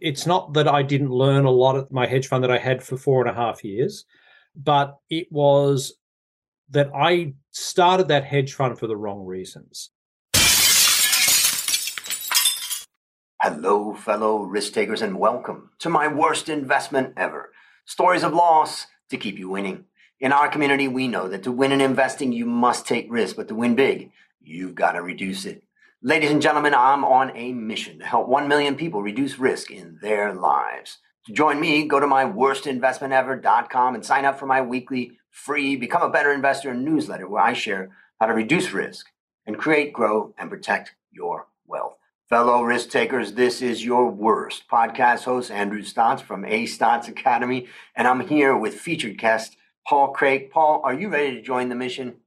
It's not that I didn't learn a lot at my hedge fund that I had for four and a half years, but it was that I started that hedge fund for the wrong reasons. Hello, fellow risk takers, and welcome to my worst investment ever stories of loss to keep you winning. In our community, we know that to win in investing, you must take risk, but to win big, you've got to reduce it. Ladies and gentlemen, I'm on a mission to help 1 million people reduce risk in their lives. To join me, go to my worstinvestmentever.com and sign up for my weekly free Become a Better Investor newsletter where I share how to reduce risk and create, grow, and protect your wealth. Fellow risk takers, this is your worst podcast host, Andrew Stotz from A Stotz Academy, and I'm here with featured guest Paul Krake. Paul, are you ready to join the mission?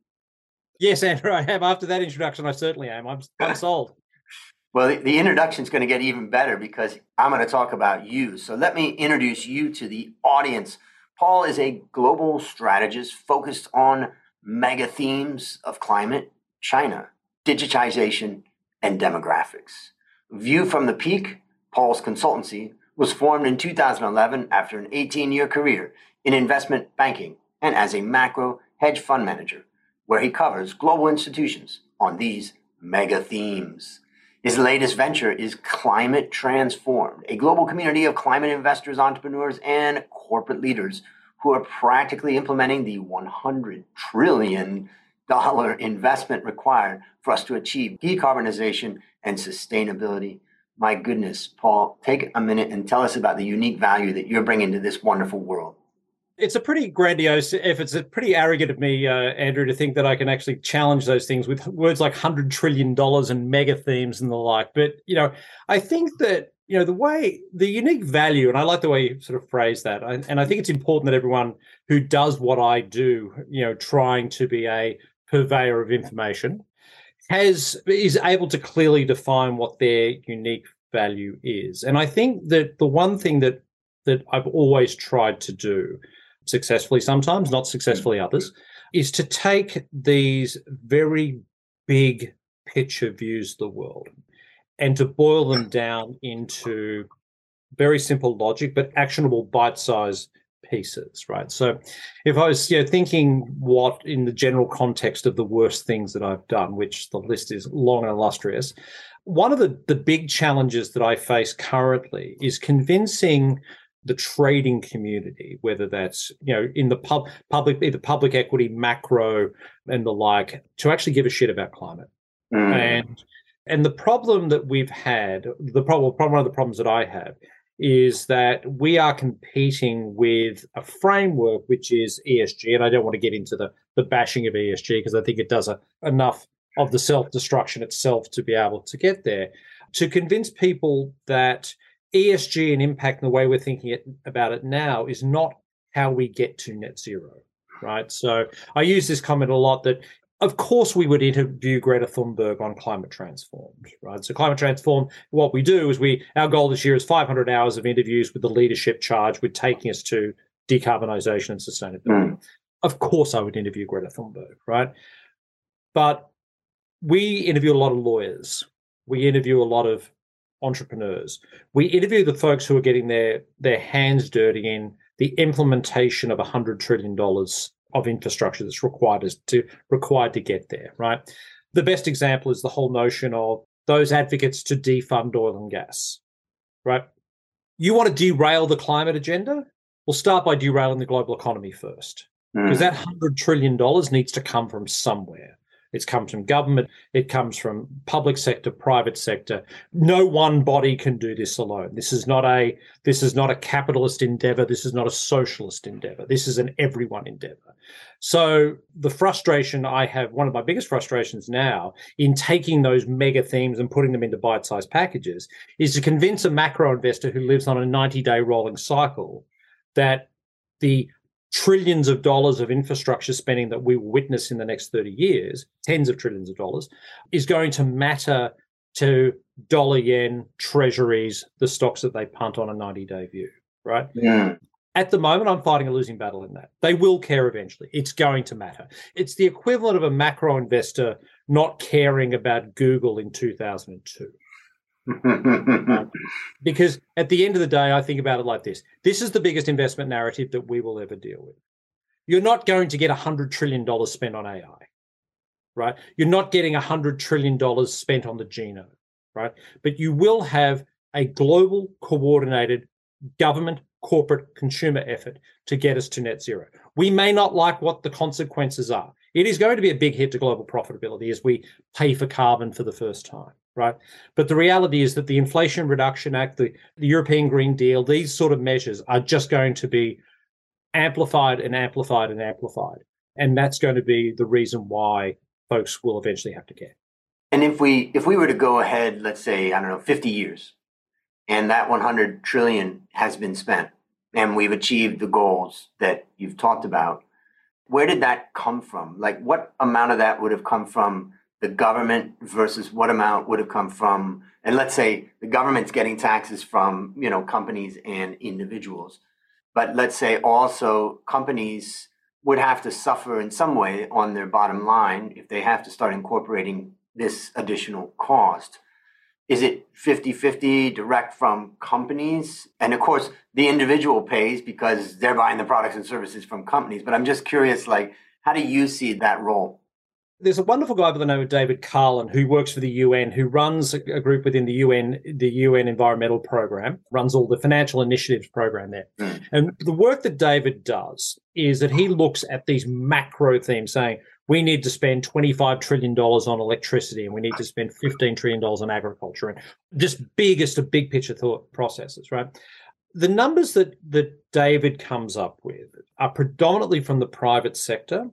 Yes, Andrew, I am. After that introduction, I certainly am. I'm, I'm sold. well, the, the introduction is going to get even better because I'm going to talk about you. So let me introduce you to the audience. Paul is a global strategist focused on mega themes of climate, China, digitization, and demographics. View from the Peak, Paul's consultancy, was formed in 2011 after an 18 year career in investment banking and as a macro hedge fund manager, where he covers global institutions on these mega themes. His latest venture is Climate Transformed, a global community of climate investors, entrepreneurs, and corporate leaders who are practically implementing the 100 trillion dollar investment required for us to achieve decarbonization and sustainability. My goodness, Paul, take a minute and tell us about the unique value that you're bringing to this wonderful world. It's a pretty grandiose if It's a pretty arrogant of me, uh, Andrew, to think that I can actually challenge those things with words like $100 trillion and mega themes and the like. But, you know, I think that you know the way the unique value and i like the way you sort of phrase that and i think it's important that everyone who does what i do you know trying to be a purveyor of information has is able to clearly define what their unique value is and i think that the one thing that that i've always tried to do successfully sometimes not successfully mm. others is to take these very big picture views of the world and to boil them down into very simple logic, but actionable bite-sized pieces, right? So if I was you know, thinking what in the general context of the worst things that I've done, which the list is long and illustrious, one of the, the big challenges that I face currently is convincing the trading community, whether that's you know in the pub public either public equity, macro, and the like, to actually give a shit about climate. Mm. And and the problem that we've had, the problem, one of the problems that I have, is that we are competing with a framework which is ESG, and I don't want to get into the the bashing of ESG because I think it does a, enough of the self destruction itself to be able to get there. To convince people that ESG and impact and the way we're thinking it, about it now is not how we get to net zero right? So I use this comment a lot that of course, we would interview Greta Thunberg on Climate Transformed, right? So, Climate Transformed, what we do is we, our goal this year is 500 hours of interviews with the leadership charged with taking us to decarbonisation and sustainability. Mm. Of course, I would interview Greta Thunberg, right? But we interview a lot of lawyers, we interview a lot of entrepreneurs, we interview the folks who are getting their their hands dirty in the implementation of $100 trillion of infrastructure that's required to required to get there, right? The best example is the whole notion of those advocates to defund oil and gas, right? You want to derail the climate agenda? We'll start by derailing the global economy first, because mm. that $100 trillion needs to come from somewhere. It comes from government. It comes from public sector, private sector. No one body can do this alone. This is not a this is not a capitalist endeavor. This is not a socialist endeavor. This is an everyone endeavor. So the frustration I have, one of my biggest frustrations now in taking those mega themes and putting them into bite-sized packages, is to convince a macro investor who lives on a 90-day rolling cycle that the trillions of dollars of infrastructure spending that we will witness in the next 30 years, tens of trillions of dollars, is going to matter to dollar yen treasuries, the stocks that they punt on a 90 day view, right? Yeah. At the moment, I'm fighting a losing battle in that. They will care eventually. It's going to matter. It's the equivalent of a macro investor not caring about Google in 2002 because at the end of the day, I think about it like this this is the biggest investment narrative that we will ever deal with. You're not going to get $100 trillion spent on AI, right? You're not getting $100 trillion spent on the genome, right? But you will have a global, coordinated government, corporate, consumer effort to get us to net zero. We may not like what the consequences are. It is going to be a big hit to global profitability as we pay for carbon for the first time right? But the reality is that the Inflation Reduction Act, the, the European Green Deal, these sort of measures are just going to be amplified and amplified and amplified. And that's going to be the reason why folks will eventually have to get. And if we if we were to go ahead, let's say, I don't know, 50 years, and that 100 trillion has been spent and we've achieved the goals that you've talked about, where did that come from? Like what amount of that would have come from the government versus what amount would have come from and let's say the government's getting taxes from you know companies and individuals. But let's say also companies would have to suffer in some way on their bottom line if they have to start incorporating this additional cost. Is it 50-50 direct from companies? And of course the individual pays because they're buying the products and services from companies. But i'm just curious like how do you see that role there's a wonderful guy by the name of David Carlin who works for the UN, who runs a, group within the UN, the UN Environmental Program, runs all the financial initiatives program there. Mm. And the work that David does is that he looks at these macro themes, saying we need to spend $25 trillion on electricity and we need to spend $15 trillion on agriculture and just biggest of big picture thought processes, right? The numbers that, that David comes up with are predominantly from the private sector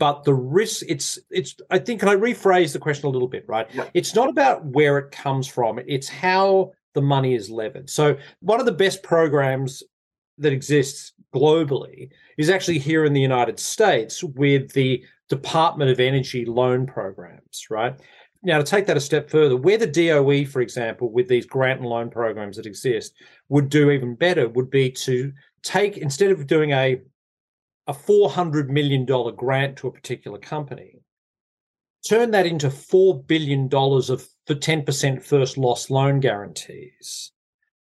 but the risk it's it's i think can i rephrase the question a little bit right? Yeah. it's not about where it comes from it's how the money is levered. So one of the best programs that exists globally is actually here in the united states with the department of energy loan programs right? Now to take that a step further where the doe for example with these grant and loan programs that exist would do even better would be to take instead of doing a a $400 million grant to a particular company, turn that into $4 billion of the 10% first loss loan guarantees,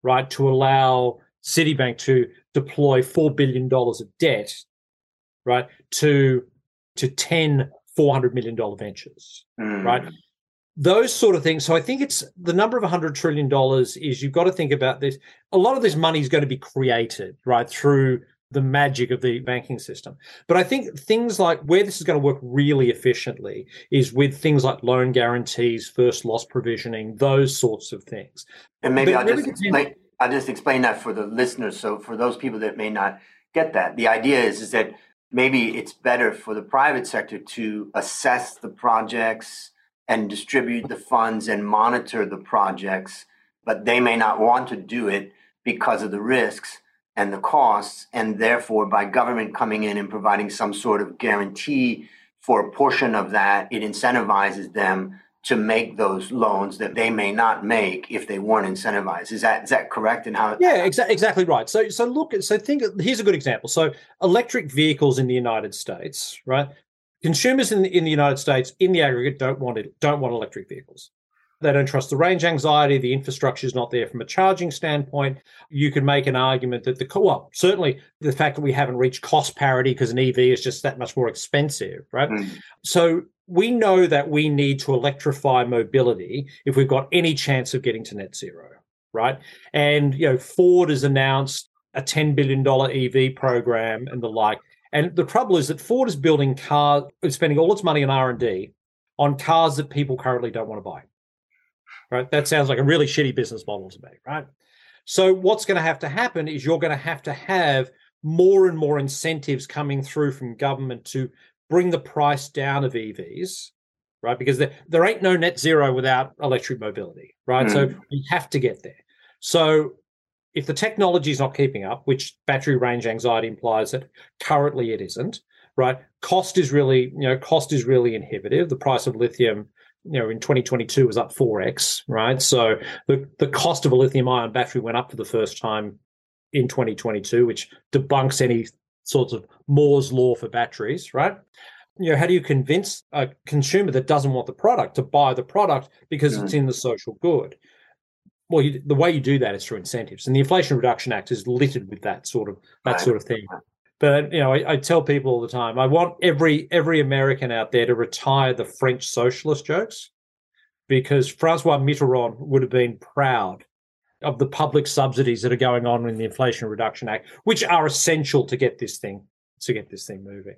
right? To allow Citibank to deploy $4 billion of debt, right? To, to 10 $400 million ventures, mm. right? Those sort of things. So I think it's the number of $100 trillion is you've got to think about this. A lot of this money is going to be created, right? Through the magic of the banking system. But I think things like where this is going to work really efficiently is with things like loan guarantees, first loss provisioning, those sorts of things. And maybe but I'll really just explain, I'll just explain that for the listeners. So for those people that may not get that, the idea is is that maybe it's better for the private sector to assess the projects and distribute the funds and monitor the projects, but they may not want to do it because of the risks and the costs, and therefore by government coming in and providing some sort of guarantee for a portion of that, it incentivizes them to make those loans that they may not make if they weren't incentivized. Is that is that correct? And how? Yeah, exa- exactly right. So so look, so think. Here's a good example. So electric vehicles in the United States, right? Consumers in the, in the United States, in the aggregate, don't want it. Don't want electric vehicles. They don't trust the range anxiety. The infrastructure is not there from a charging standpoint. You could make an argument that the well, certainly the fact that we haven't reached cost parity because an EV is just that much more expensive, right? Mm. So we know that we need to electrify mobility if we've got any chance of getting to net zero, right? And you know, Ford has announced a $10 billion EV program and the like. And the trouble is that Ford is building cars, spending all its money on R&D on cars that people currently don't want to buy right? That sounds like a really shitty business model to me, right? So what's going to have to happen is you're going to have to have more and more incentives coming through from government to bring the price down of EVs, right? Because there, there ain't no net zero without electric mobility, right? Mm. So we have to get there. So if the technology is not keeping up, which battery range anxiety implies that currently it isn't, right? Cost is really, you know, cost is really inhibitive. The price of lithium you know in 2022 was up 4x right so the, the cost of a lithium ion battery went up for the first time in 2022 which debunks any sorts of moore's law for batteries right you know how do you convince a consumer that doesn't want the product to buy the product because yeah. it's mm. in the social good well, you, the way you do that is through incentives, and the Inflation Reduction Act is littered with that sort of that right. sort of thing. But you know, I, I, tell people all the time, I want every every American out there to retire the French socialist jokes, because Francois Mitterrand would have been proud of the public subsidies that are going on in the Inflation Reduction Act, which are essential to get this thing to get this thing moving.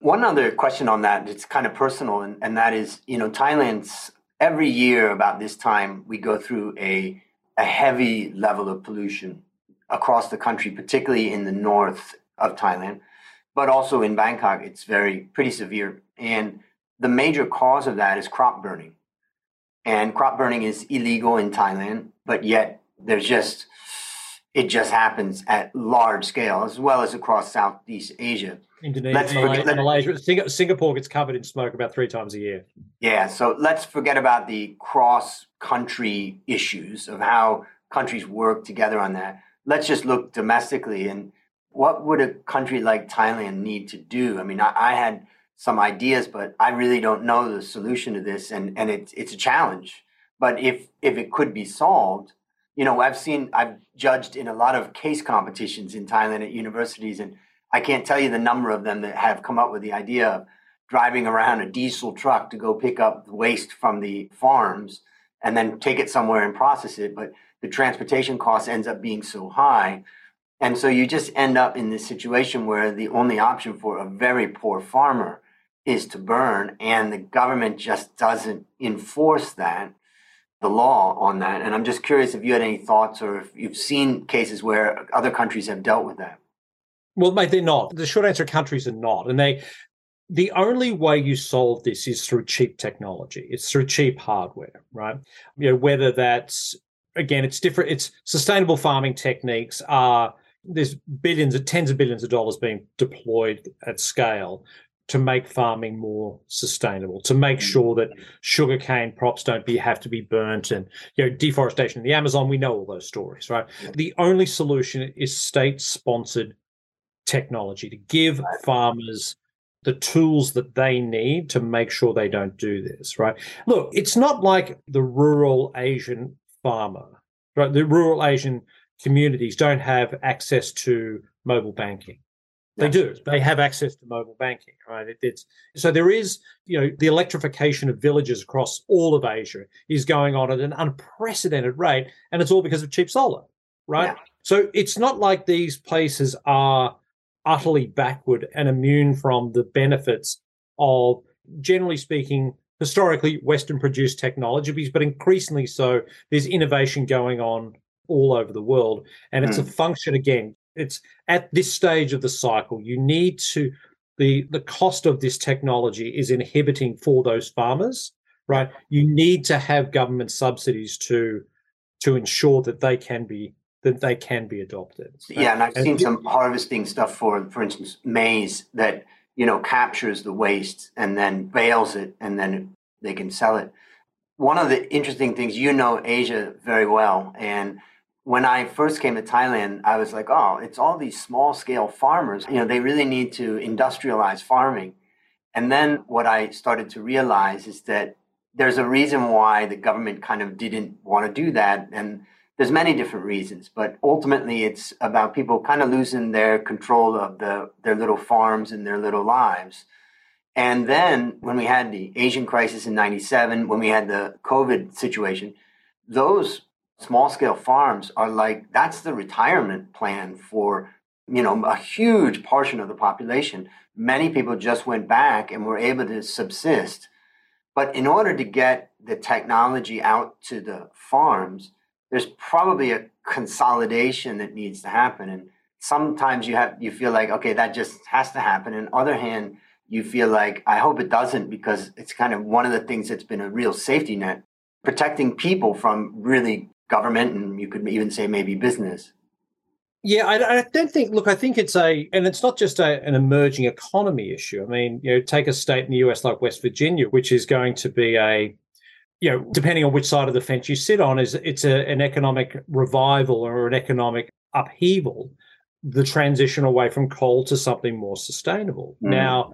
One other question on that, it's kind of personal, and, and that is, you know, Thailand's every year about this time we go through a a heavy level of pollution across the country, particularly in the north of Thailand, but also in Bangkok, it's very pretty severe. And the major cause of that is crop burning. And crop burning is illegal in Thailand, but yet there's just it just happens at large scale as well as across Southeast Asia. Indonesia, Malaysia, Malaysia, Singapore gets covered in smoke about three times a year. Yeah, so let's forget about the cross country issues of how countries work together on that. Let's just look domestically and what would a country like Thailand need to do? I mean, I, I, had some ideas, but I really don't know the solution to this, and and it's it's a challenge. But if if it could be solved, you know, I've seen I've judged in a lot of case competitions in Thailand at universities, and I can't tell you the number of them that have come up with the idea of driving around a diesel truck to go pick up waste from the farms and then take it somewhere and process it. But the transportation cost ends up being so high and so you just end up in this situation where the only option for a very poor farmer is to burn, and the government just doesn't enforce that, the law on that. And I'm just curious if you had any thoughts or if you've seen cases where other countries have dealt with that. Well, mate, they're not. The short answer: countries are not, and they. The only way you solve this is through cheap technology. It's through cheap hardware, right? You know, whether that's again, it's different. It's sustainable farming techniques are there's billions of tens of billions of dollars being deployed at scale to make farming more sustainable, to make mm. sure that sugarcane crops don't be have to be burnt and you know deforestation in the Amazon. We know all those stories, right? The only solution is state-sponsored technology to give farmers the tools that they need to make sure they don't do this, right? Look, it's not like the rural Asian farmer, right? The rural Asian communities don't have access to mobile banking. They do. They have access to mobile banking, right? It, it's so there is, you know, the electrification of villages across all of Asia is going on at an unprecedented rate, and it's all because of cheap solar, right? Yeah. So it's not like these places are utterly backward and immune from the benefits of, generally speaking, historically Western produced technologies, but increasingly so. There's innovation going on all over the world. And it's mm. a hmm. function again, it's at this stage of the cycle, you need to the the cost of this technology is inhibiting for those farmers, right? You need to have government subsidies to to ensure that they can be that they can be adopted. Yeah, and I've and seen some harvesting stuff for, for instance, maize that you know captures the waste and then bales it, and then they can sell it. One of the interesting things, you know, Asia very well, and when I first came to Thailand, I was like, oh, it's all these small scale farmers. You know, they really need to industrialize farming. And then what I started to realize is that there's a reason why the government kind of didn't want to do that. And there's many different reasons, but ultimately it's about people kind of losing their control of the, their little farms and their little lives. And then when we had the Asian crisis in 97, when we had the COVID situation, those small scale farms are like that's the retirement plan for you know a huge portion of the population. Many people just went back and were able to subsist. But in order to get the technology out to the farms there's probably a consolidation that needs to happen. And sometimes you have you feel like okay that just has to happen. And other hand you feel like i hope it doesn't because it's kind of one of the things that's been a real safety net protecting people from really government and you could even say maybe business. Yeah, I, I, don't think. Look, I think it's a, and it's not just a, an emerging economy issue. I mean, you know, take a state in the US like West Virginia, which is going to be a, you know, depending on which side of the fence you sit on, is it's a, an economic revival or an economic upheaval, the transition away from coal to something more sustainable. Mm. Now,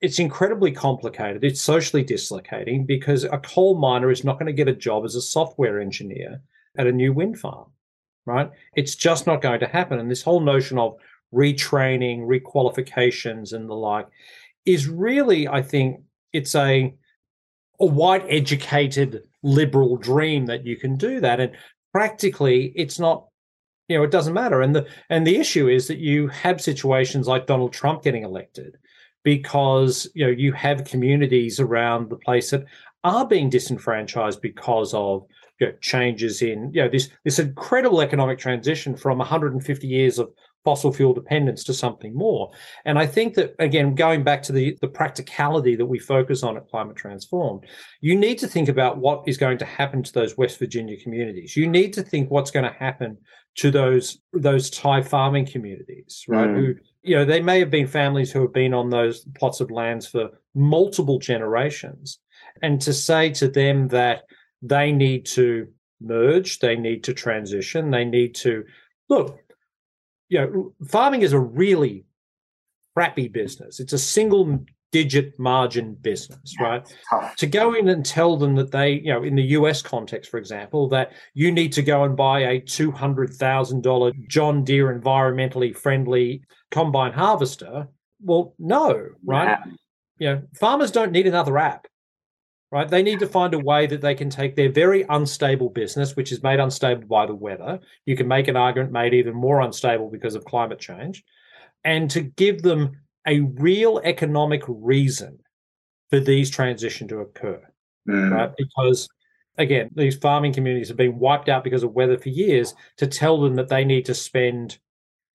it's incredibly complicated. It's socially dislocating because a coal miner is not going to get a job as a software engineer at a new wind farm, right? It's just not going to happen. And this whole notion of retraining, requalifications, and the like is really, I think, it's a a white educated liberal dream that you can do that. And practically it's not you know it doesn't matter and the and the issue is that you have situations like Donald Trump getting elected because you know you have communities around the place that are being disenfranchised because of you know, changes in you know this this incredible economic transition from 150 years of fossil fuel dependence to something more. And I think that again, going back to the, the practicality that we focus on at Climate Transformed, you need to think about what is going to happen to those West Virginia communities. You need to think what's going to happen to those those Thai farming communities, right? Mm. Who you know they may have been families who have been on those plots of lands for multiple generations, and to say to them that they need to merge, they need to transition, they need to look you know, farming is a really crappy business. It's a single digit margin business, right? To go in and tell them that they, you know, in the US context, for example, that you need to go and buy a $200,000 John Deere environmentally friendly combine harvester. Well, no, right? Yeah. You know, farmers don't need another app right? They need to find a way that they can take their very unstable business, which is made unstable by the weather. You can make an argument made even more unstable because of climate change, and to give them a real economic reason for these transition to occur, mm. right? Because again, these farming communities have been wiped out because of weather for years. To tell them that they need to spend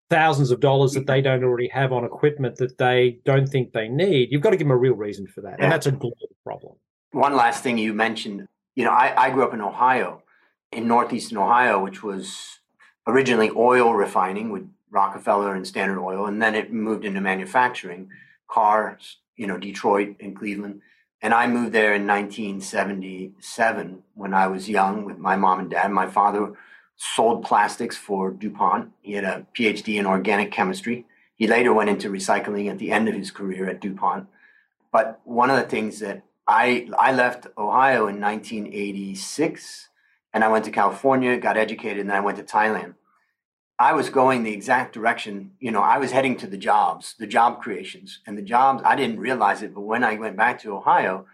thousands of dollars that they don't already have on equipment that they don't think they need, you've got to give them a real reason for that, and that's a global problem one last thing you mentioned, you know, I, I grew up in Ohio, in northeastern Ohio, which was originally oil refining with Rockefeller and Standard Oil, and then it moved into manufacturing, cars, you know, Detroit and Cleveland. And I moved there in 1977 when I was young with my mom and dad. My father sold plastics for DuPont. He had a PhD in organic chemistry. He later went into recycling at the end of his career at DuPont. But one of the things that I I left Ohio in 1986, and I went to California, got educated, and then I went to Thailand. I was going the exact direction. You know, I was heading to the jobs, the job creations, and the jobs. I didn't realize it, but when I went back to Ohio,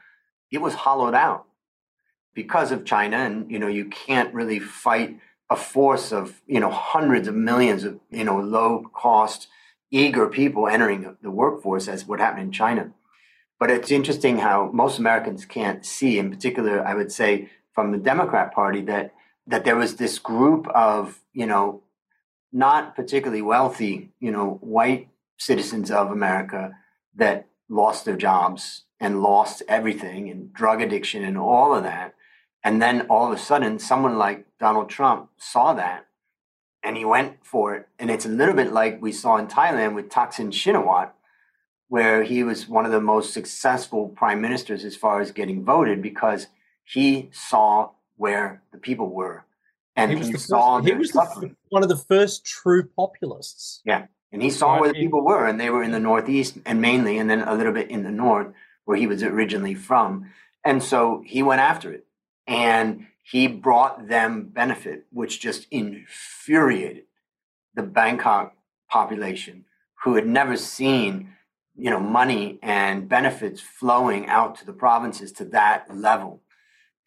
it was hollowed out because of China, and you know, you can't really fight a force of you know hundreds of millions of you know low cost, eager people entering the workforce as what happened in China. But it's interesting how most Americans can't see, in particular, I would say from the Democrat Party, that that there was this group of, you know, not particularly wealthy, you know, white citizens of America that lost their jobs and lost everything and drug addiction and all of that. And then all of a sudden, someone like Donald Trump saw that and he went for it. And it's a little bit like we saw in Thailand with Thaksin Shinawatra, where he was one of the most successful prime ministers as far as getting voted because he saw where the people were and he, he saw first, he was the, one of the first true populists. Yeah and he saw where the people were and they were in the northeast and mainly and then a little bit in the north where he was originally from. And so he went after it and he brought them benefit which just infuriated the bangkok population who had never seen you know money and benefits flowing out to the provinces to that level.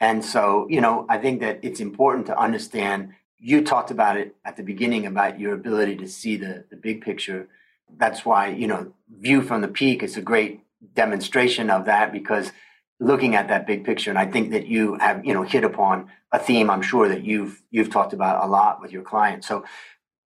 And so you know i think that it's important to understand you talked about it at the beginning about your ability to see the, the big picture. That's why you know view from the peak is a great demonstration of that because looking at that big picture and i think that you have you know hit upon a theme i'm sure that you've you've talked about a lot with your clients. So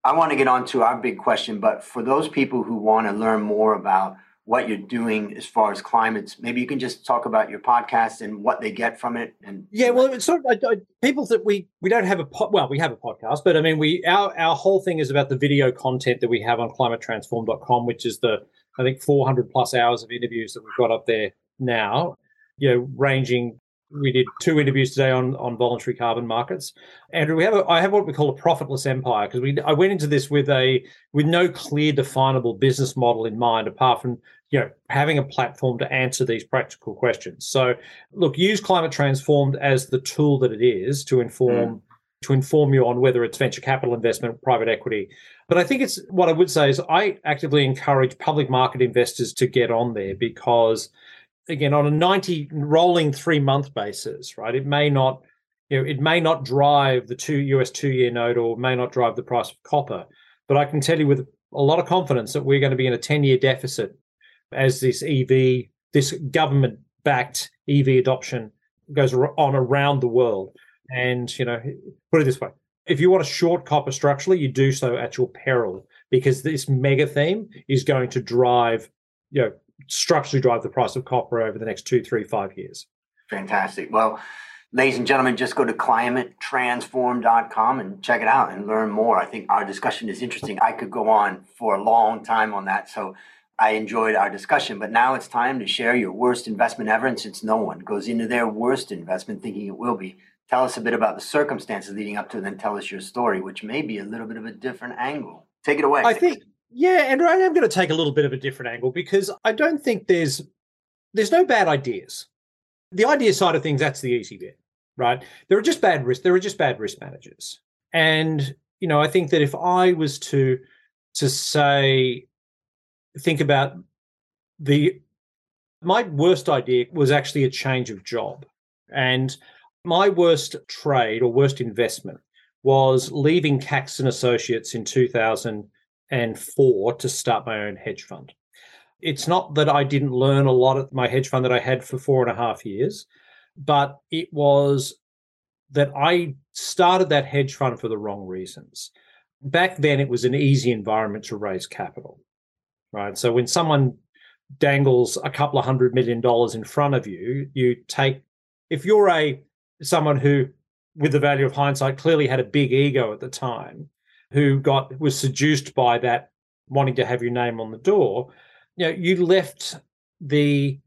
i want to get on to our big question but for those people who want to learn more about what you're doing as far as climates. Maybe you can just talk about your podcast and what they get from it. And yeah, well, it's sort of I, I, people that we we don't have a pod, well, we have a podcast, but I mean, we our our whole thing is about the video content that we have on climatetransform.com, which is the I think 400 plus hours of interviews that we've got up there now. You know, ranging we did two interviews today on on voluntary carbon markets. Andrew, we have a, I have what we call a profitless empire because we I went into this with a with no clear definable business model in mind apart from you know having a platform to answer these practical questions. So look, use climate transformed as the tool that it is to inform mm. to inform you on whether it's venture capital investment, private equity. But I think it's what I would say is I actively encourage public market investors to get on there because, again, on a 90 rolling three month basis, right, it may not. You know, it may not drive the two US two year note or may not drive the price of copper, but I can tell you with a lot of confidence that we're going to be in a 10 year deficit as this EV, this government backed EV adoption goes on around the world. And, you know, put it this way if you want to short copper structurally, you do so at your peril because this mega theme is going to drive, you know, structurally drive the price of copper over the next two, three, five years. Fantastic. Well, ladies and gentlemen, just go to climatetransform.com and check it out and learn more. I think our discussion is interesting. I could go on for a long time on that. So I enjoyed our discussion, but now it's time to share your worst investment ever. And since no one goes into their worst investment thinking it will be, tell us a bit about the circumstances leading up to it, and then tell us your story, which may be a little bit of a different angle. Take it away. I think, yeah, and I am going to take a little bit of a different angle because I don't think there's there's no bad ideas. The idea side of things, that's the easy bit, right? There are just bad risk. There are just bad risk managers, and you know, I think that if I was to to say think about the my worst idea was actually a change of job. And my worst trade or worst investment was leaving Caxton Associates in 2004 to start my own hedge fund. It's not that I didn't learn a lot at my hedge fund that I had for four and a half years, but it was that I started that hedge fund for the wrong reasons. Back then, it was an easy environment to raise capital right? So when someone dangles a couple of hundred million dollars in front of you, you take if you're a someone who with the value of hindsight clearly had a big ego at the time who got was seduced by that wanting to have your name on the door you know you left the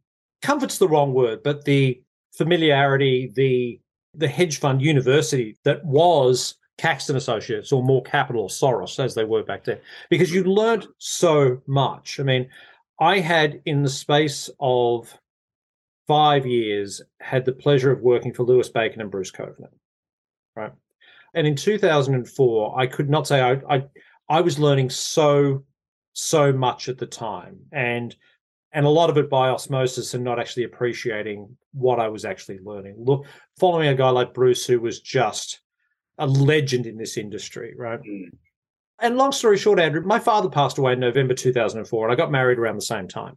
comfort's the wrong word but the familiarity the the hedge fund university that was Caxton Associates or Moore Capital or Soros, as they were back then, because you learned so much. I mean, I had in the space of five years had the pleasure of working for Louis Bacon and Bruce Kovner, right? And in 2004, I could not say I, I, I was learning so so much at the time, and and a lot of it by osmosis and not actually appreciating what I was actually learning. Look, following a guy like Bruce who was just a legend in this industry, right? Mm. And long story short, Andrew, my father passed away in November 2004, and I got married around the same time.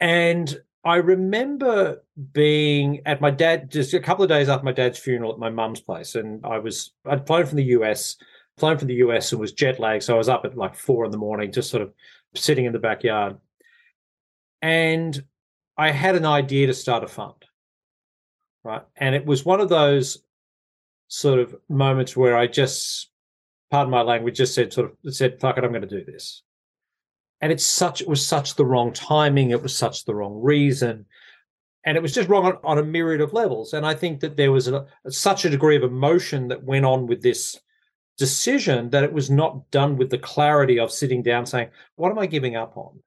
And I remember being at my dad just a couple of days after my dad's funeral at my mum's place, and I was I'd flown from the US, flown from the US, and was jet lagged, so I was up at like four in the morning, just sort of sitting in the backyard, and I had an idea to start a fund, right? And it was one of those sort of moments where I just, pardon my language, just said sort of said, "Fuck it, I'm going to do this." And it's such it was such the wrong timing. It was such the wrong reason, and it was just wrong on, on a myriad of levels. And I think that there was a, such a degree of emotion that went on with this decision that it was not done with the clarity of sitting down saying, "What am I giving up on?"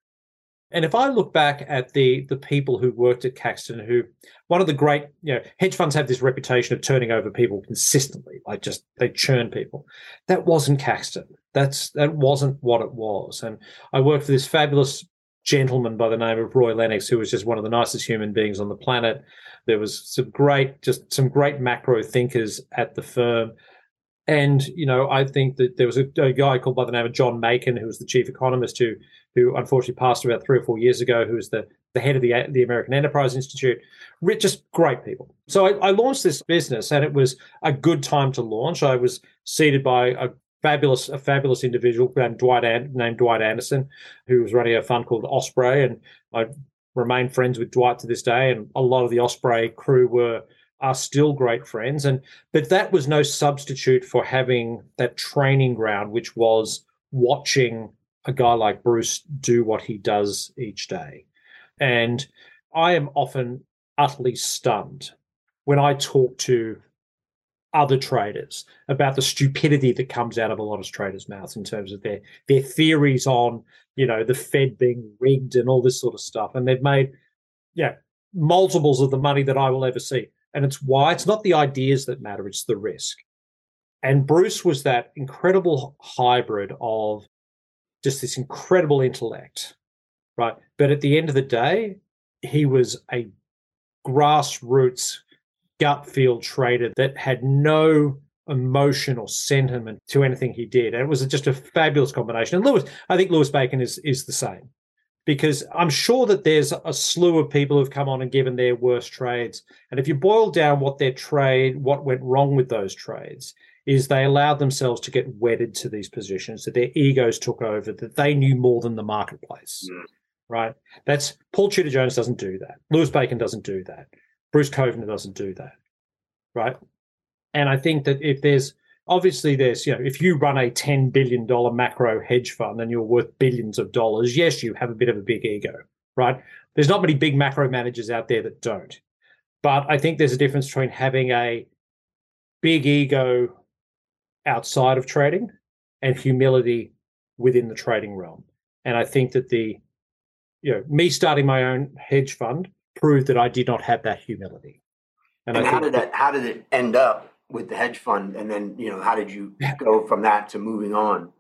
And if I look back at the the people who worked at Caxton, who one of the great, you know, hedge funds have this reputation of turning over people consistently, like just they churn people. That wasn't Caxton. That's that wasn't what it was. And I worked for this fabulous gentleman by the name of Roy Lennox, who was just one of the nicest human beings on the planet. There was some great, just some great macro thinkers at the firm. And you know, I think that there was a, a, guy called by the name of John Makin, who was the chief economist, who who unfortunately passed about three or four years ago, who was the the head of the the American Enterprise Institute. Just great people. So I, I launched this business, and it was a good time to launch. I was seated by a fabulous a fabulous individual named Dwight named Dwight Anderson, who was running a fund called Ospraie, and I remain friends with Dwight to this day. And a lot of the Ospraie crew were are still great friends. And but that was no substitute for having that training ground, which was watching a guy like Bruce do what he does each day. And I am often utterly stunned when I talk to other traders about the stupidity that comes out of a lot of traders' mouths in terms of their their theories on, you know, the Fed being rigged and all this sort of stuff. And they've made, yeah, multiples of the money that I will ever see. And it's why it's not the ideas that matter, it's the risk. And Bruce was that incredible hybrid of just this incredible intellect, right? But at the end of the day, he was a grassroots gut feel trader that had no emotion or sentiment to anything he did. And it was just a fabulous combination. And Louis, I think Louis Bacon is is the same. Because I'm sure that there's a slew of people who've come on and given their worst trades. And if you boil down what their trade, what went wrong with those trades, is they allowed themselves to get wedded to these positions, that their egos took over, that they knew more than the marketplace. Mm. Right? That's Paul Tudor Jones doesn't do that. Louis Bacon doesn't do that. Bruce Kovner doesn't do that. Right? And I think that if there's obviously there's, you know, if you run a $10 billion macro hedge fund and you're worth billions of dollars, yes, you have a bit of a big ego, right? There's not many big macro managers out there that don't. But I think there's a difference between having a big ego outside of trading and humility within the trading realm. And I think that the, you know, me starting my own hedge fund proved that I did not have that humility. And, and how did that? How did it end up with the hedge fund? And then you know, how did you go from that to moving on?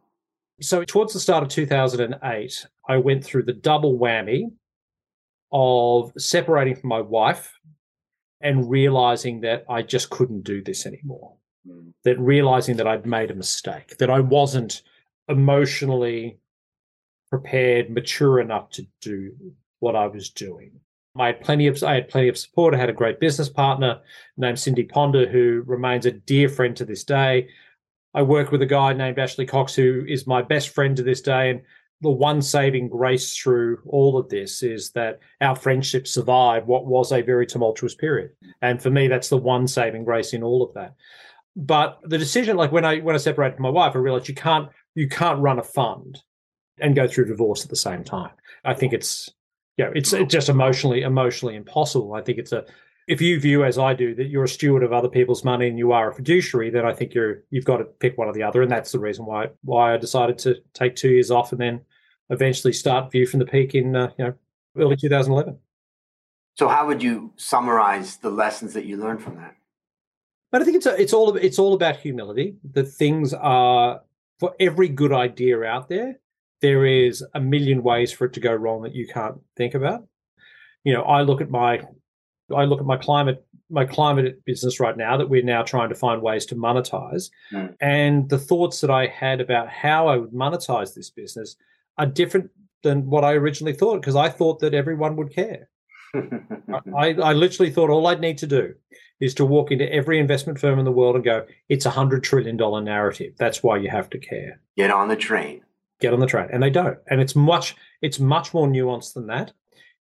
So towards the start of 2008, I went through the double whammy of separating from my wife and realizing that I just couldn't do this anymore. That realizing that I'd made a mistake, that I wasn't emotionally prepared, mature enough to do what I was doing. I had plenty of I had plenty of support. I had a great business partner named Cindy Ponder, who remains a dear friend to this day. I work with a guy named Ashley Cox, who is my best friend to this day. And the one saving grace through all of this is that our friendship survived what was a very tumultuous period. And for me, that's the one saving grace in all of that. But the decision, like when I when I separated from my wife, I realized you can't you can't run a fund and go through divorce at the same time. I think it's you know, it's, it's just emotionally emotionally impossible. I think it's a if you view as I do that you're a steward of other people's money and you are a fiduciary, then I think you're you've got to pick one or the other, and that's the reason why why I decided to take two years off and then eventually start View from the Peak in uh, you know early 2011. So, how would you summarize the lessons that you learned from that? But I think it's a, it's all it's all about humility. That things are for every good idea out there, there is a million ways for it to go wrong that you can't think about. You know, I look at my I look at my climate my climate business right now that we're now trying to find ways to monetize. Mm. And the thoughts that I had about how I would monetize this business are different than what I originally thought because I thought that everyone would care. I, I literally thought all I'd need to do is to walk into every investment firm in the world and go, it's a hundred trillion dollar narrative. That's why you have to care. Get on the train. Get on the train. And they don't. And it's much it's much more nuanced than that.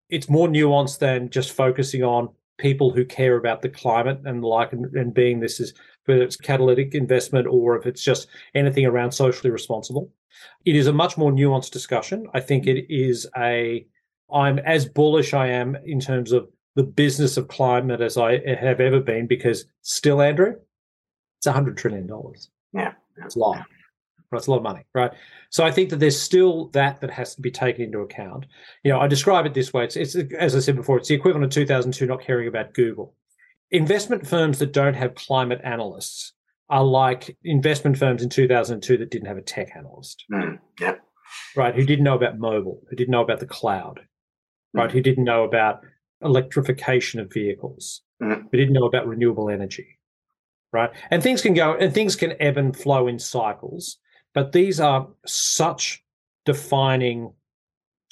It's more nuanced than just focusing on people who care about the climate and the like and, and being this is whether it's catalytic investment or if it's just anything around socially responsible. It is a much more nuanced discussion. I think it is a i'm as bullish i am in terms of the business of climate as i have ever been because still andrew it's a hundred trillion dollars yeah it's a lot it's a lot of money, right? So I think that there's still that that has to be taken into account. You know, I describe it this way: it's, it's as I said before, it's the equivalent of 2002 not caring about Google. Investment firms that don't have climate analysts are like investment firms in 2002 that didn't have a tech analyst. Mm, yeah. Right, who didn't know about mobile, who didn't know about the cloud, right, mm. who didn't know about electrification of vehicles, mm. who didn't know about renewable energy, right? And things can go and things can ebb and flow in cycles. But these are such defining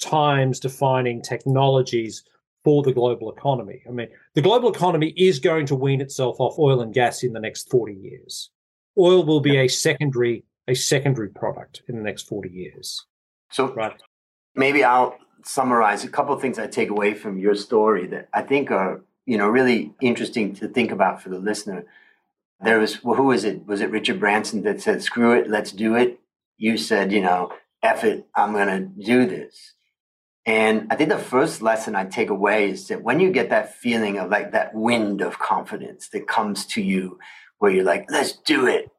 times, defining technologies for the global economy. I mean, the global economy is going to wean itself off oil and gas in the next 40 years. Oil will be a secondary a secondary product in the next 40 years. So right. maybe I'll summarize a couple of things I take away from your story that I think are, you know, really interesting to think about for the listener there was well, who was it? Was it Richard Branson that said, "Screw it, let's do it"? You said, you know, "F it, I'm going to do this." And I think the first lesson I take away is that when you get that feeling of like that wind of confidence that comes to you, where you're like, "Let's do it,"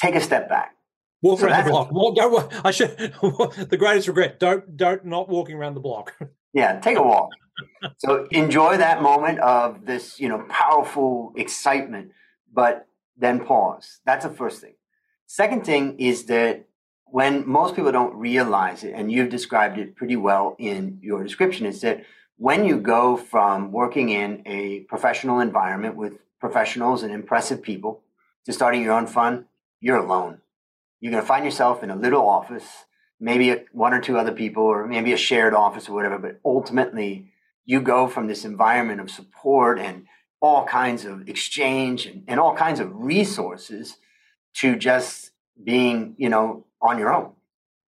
take a step back. Walk around the block. Walk, go, I should. the greatest regret: don't don't not walking around the block. Yeah, take a walk. so enjoy that moment of this, you know, powerful excitement but then pause. That's the first thing. Second thing is that when most people don't realize it, and you've described it pretty well in your description, is that when you go from working in a professional environment with professionals and impressive people to starting your own fund, you're alone. You're going to find yourself in a little office, maybe a, one or two other people, or maybe a shared office or whatever. But ultimately, you go from this environment of support and all kinds of exchange and, and all kinds of resources to just being, you know, on your own.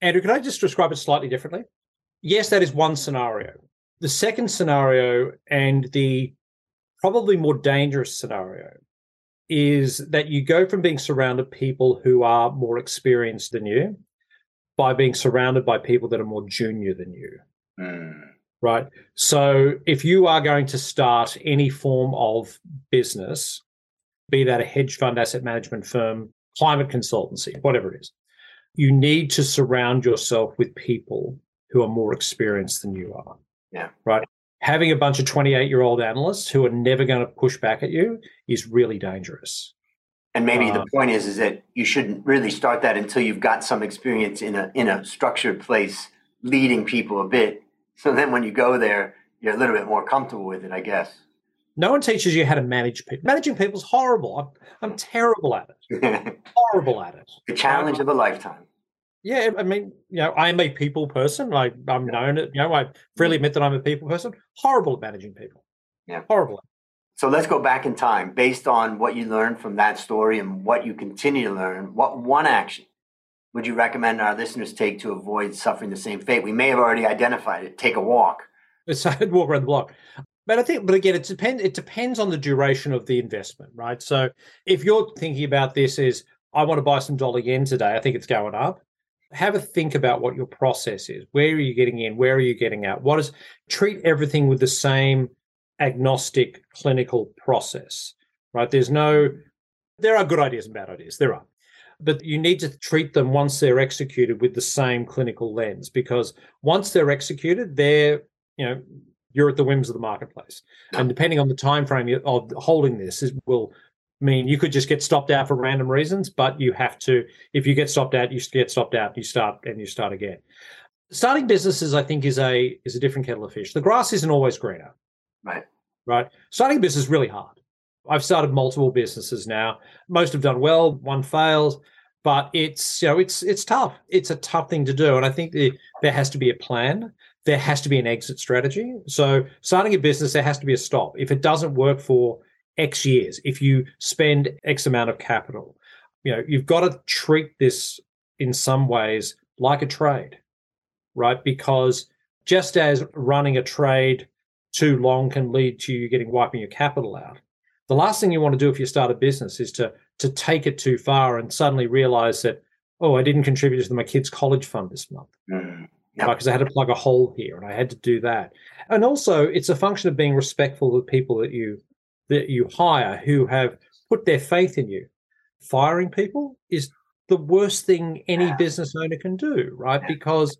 Andrew, can I just describe it slightly differently? Yes, that is one scenario. The second scenario and the probably more dangerous scenario is that you go from being surrounded people who are more experienced than you by being surrounded by people that are more junior than you. Mm. Right. So if you are going to start any form of business, be that a hedge fund, asset management firm, climate consultancy, whatever it is, you need to surround yourself with people who are more experienced than you are. Yeah. Right. Having a bunch of 28 year old analysts who are never going to push back at you is really dangerous. And maybe the um, point is, is that you shouldn't really start that until you've got some experience in a in a structured place, leading people a bit. So then, when you go there, you're a little bit more comfortable with it, I guess. No one teaches you how to manage people. Managing people is horrible. I'm, I'm terrible at it. horrible at it. The challenge of a lifetime. Yeah, I mean, you know, I'm a people person. I, I'm known it. You know, I freely mm-hmm. admit that I'm a people person. Horrible at managing people. Yeah, horrible. So let's go back in time, based on what you learned from that story and what you continue to learn. What one action would you recommend our listeners take to avoid suffering the same fate? We may have already identified it. Take a walk. It's walk around the block. But I think, but again, it depends. It depends on the duration of the investment, right? So if you're thinking about this as I want to buy some dollar yen today, I think it's going up have a think about what your process is. Where are you getting in? Where are you getting out? What is treat everything with the same agnostic clinical process, right? There's no, there are good ideas and bad ideas. There are. But you need to treat them once they're executed with the same clinical lens because once they're executed, they're, you know, you're at the whims of the marketplace. And depending on the time frame of holding this, is will I mean, you could just get stopped out for random reasons, but you have to, if you get stopped out, you get stopped out, you start and you start again. Starting businesses, I think, is a is a different kettle of fish. The grass isn't always greener. Right. Right. Starting a business is really hard. I've started multiple businesses now. Most have done well, one fails, but it's you know, it's it's tough. It's a tough thing to do. And I think the, there has to be a plan. There has to be an exit strategy. So starting a business, there has to be a stop. If it doesn't work for X years, if you spend X amount of capital, you know, you've got to treat this in some ways like a trade, right? Because just as running a trade too long can lead to you getting wiping your capital out, the last thing you want to do if you start a business is to to take it too far and suddenly realize that, oh, I didn't contribute to my kid's college fund this month. Mm-hmm. Because I had to plug a hole here and I had to do that. And also it's a function of being respectful of the people that you that you hire who have put their faith in you. Firing people is the worst thing any business owner can do, right? Because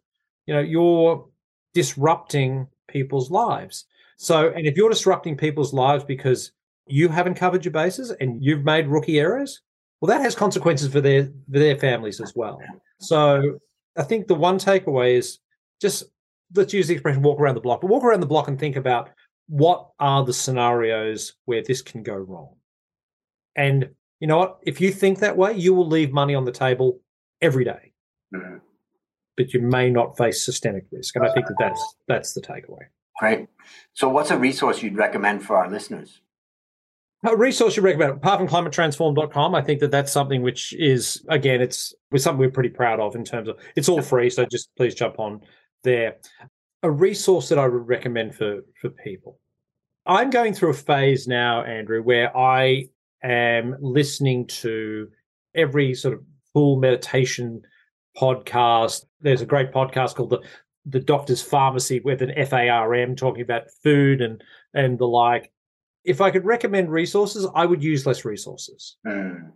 you know you're disrupting people's lives. So, and if you're disrupting people's lives because you haven't covered your bases and you've made rookie errors, well, that has consequences for their for their families as well. So, I think the one takeaway is just let's use the expression walk around the block, but walk around the block and think about what are the scenarios where this can go wrong? And you know what? If you think that way, you will leave money on the table every day. Mm-hmm. But you may not face systemic risk. And I think that that's, that's the takeaway. Great. So, what's a resource you'd recommend for our listeners? A resource you recommend, apart from climatetransform.com, I think that that's something which is, again, it's, it's something we're pretty proud of in terms of it's all free. So just please jump on there a resource that I would recommend for for people. I'm going through a phase now, Andrew, where I am listening to every sort of full meditation podcast. There's a great podcast called the the Doctor's Farmacy with an FARM talking about food and and the like. If I could recommend resources, I would use less resources. Mm.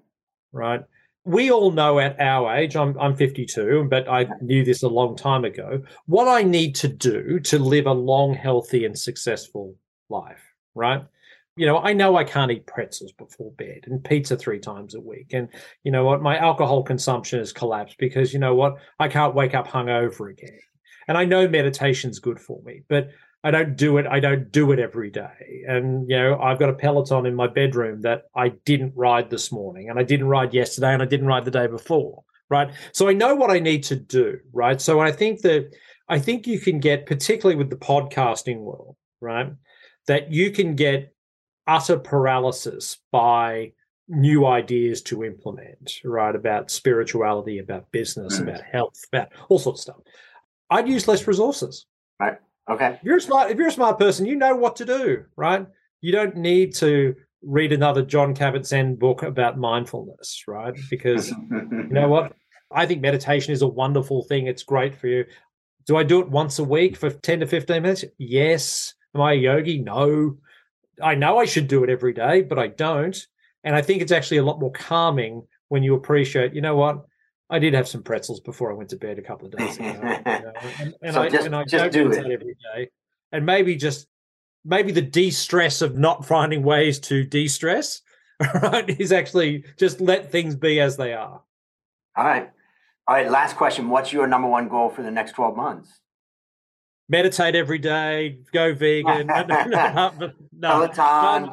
Right we all know at our age, I'm, I'm 52, but I knew this a long time ago, what I need to do to live a long, healthy, and successful life, right? you know, I know I can't eat pretzels before bed and pizza three times a week. And you know what? My alcohol consumption has collapsed because you know what? I can't wake up hungover again. And I know meditation's good for me, but I don't do it. I don't do it every day. And, you know, I've got a Peloton in my bedroom that I didn't ride this morning and I didn't ride yesterday and I didn't ride the day before. Right. So I know what I need to do. Right. So I think that I think you can get, particularly with the podcasting world, right, that you can get utter paralysis by new ideas to implement, right, about spirituality, about business, mm. about health, about all sorts of stuff. I'd use less resources. Right. Okay. If you're a smart, if you're a smart person, you know what to do, right? You don't need to read another Jon Kabat-Zinn book about mindfulness, right? Because you know what? I think meditation is a wonderful thing. It's great for you. Do I do it once a week for 10 to 15 minutes? Yes. Am I a yogi? No. I know I should do it every day, but I don't. And I think it's actually a lot more calming when you appreciate, you know what? I did have some pretzels before I went to bed a couple of days ago. you know, and, and so I, just, and I just do it every day. And maybe just maybe the de-stress of not finding ways to de-stress, right, is actually just let things be as they are. All right. All right. Last question. What's your number one goal for the next 12 months? Meditate every day, go vegan. no, no, no, Peloton.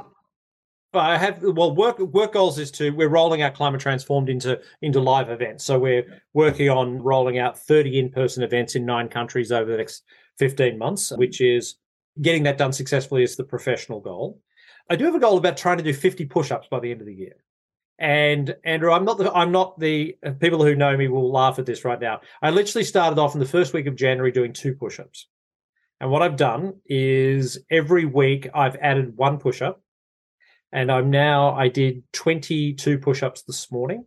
But I have well work work goals is to we're rolling out climate transformed into into live events. So we're working on rolling out 30 in-person events in nine countries over the next 15 months, which is getting that done successfully is the professional goal. I do have a goal about trying to do 50 push-ups by the end of the year. And Andrew, I'm not the I'm not the uh, people who know me will laugh at this right now. I literally started off in the first week of January doing two push-ups. And what I've done is every week I've added one push-up and I'm now I did 22 push-ups this morning.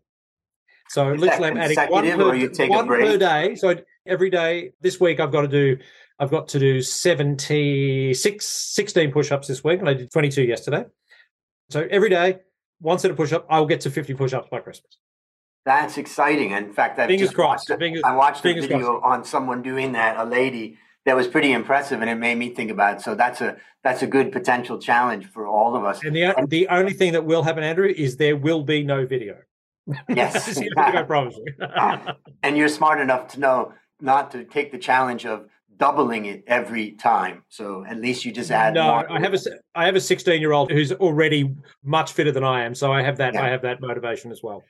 So Is literally I'm adding one, per, one per day. So every day this week I've got to do I've got to do 76 16 push-ups this week and I did 22 yesterday. So every day one set of push-up I'll get to 50 push-ups by Christmas. That's exciting. In fact, I've fingers crossed. Watched, fingers, I watched a video crossed. on someone doing that, a lady that was pretty impressive, and it made me think about it. So that's a that's a good potential challenge for all of us. And the and, the only thing that will happen, Andrew, is there will be no video. Yes, I promise you. and you're smart enough to know not to take the challenge of doubling it every time. So at least you just add. No, more. I have a I have a 16 year old who's already much fitter than I am, so I have that yeah. I have that motivation as well.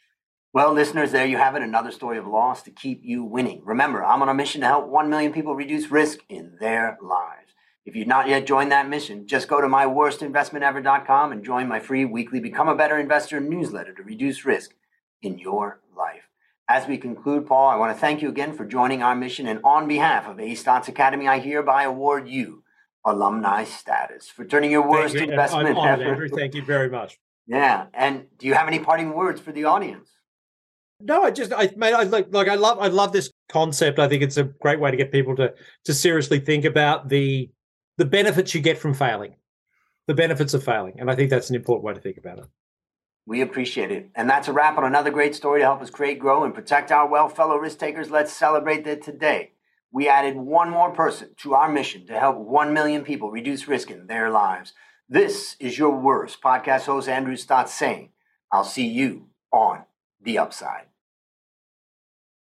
Well, listeners, there you have it. Another story of loss to keep you winning. Remember, I'm on a mission to help 1 million people reduce risk in their lives. If you've not yet joined that mission, just go to myworstinvestmentever.com and join my free weekly Become a Better Investor newsletter to reduce risk in your life. As we conclude, Paul, I want to thank you again for joining our mission. And on behalf of A Stotz Academy, I hereby award you alumni status for turning your worst you. investment ever. Thank you very much. Yeah. And do you have any parting words for the audience? No, I just I I like like I love I love this concept. I think it's a great way to get people to to seriously think about the the benefits you get from failing, the benefits of failing, and I think that's an important way to think about it. We appreciate it. And that's a wrap on another great story to help us create, grow, and protect our well fellow risk takers, let's celebrate that today. We added one more person to our mission to help 1 million people reduce risk in their lives. This is your worst podcast host, Andrew Stotz, saying, I'll see you on the upside.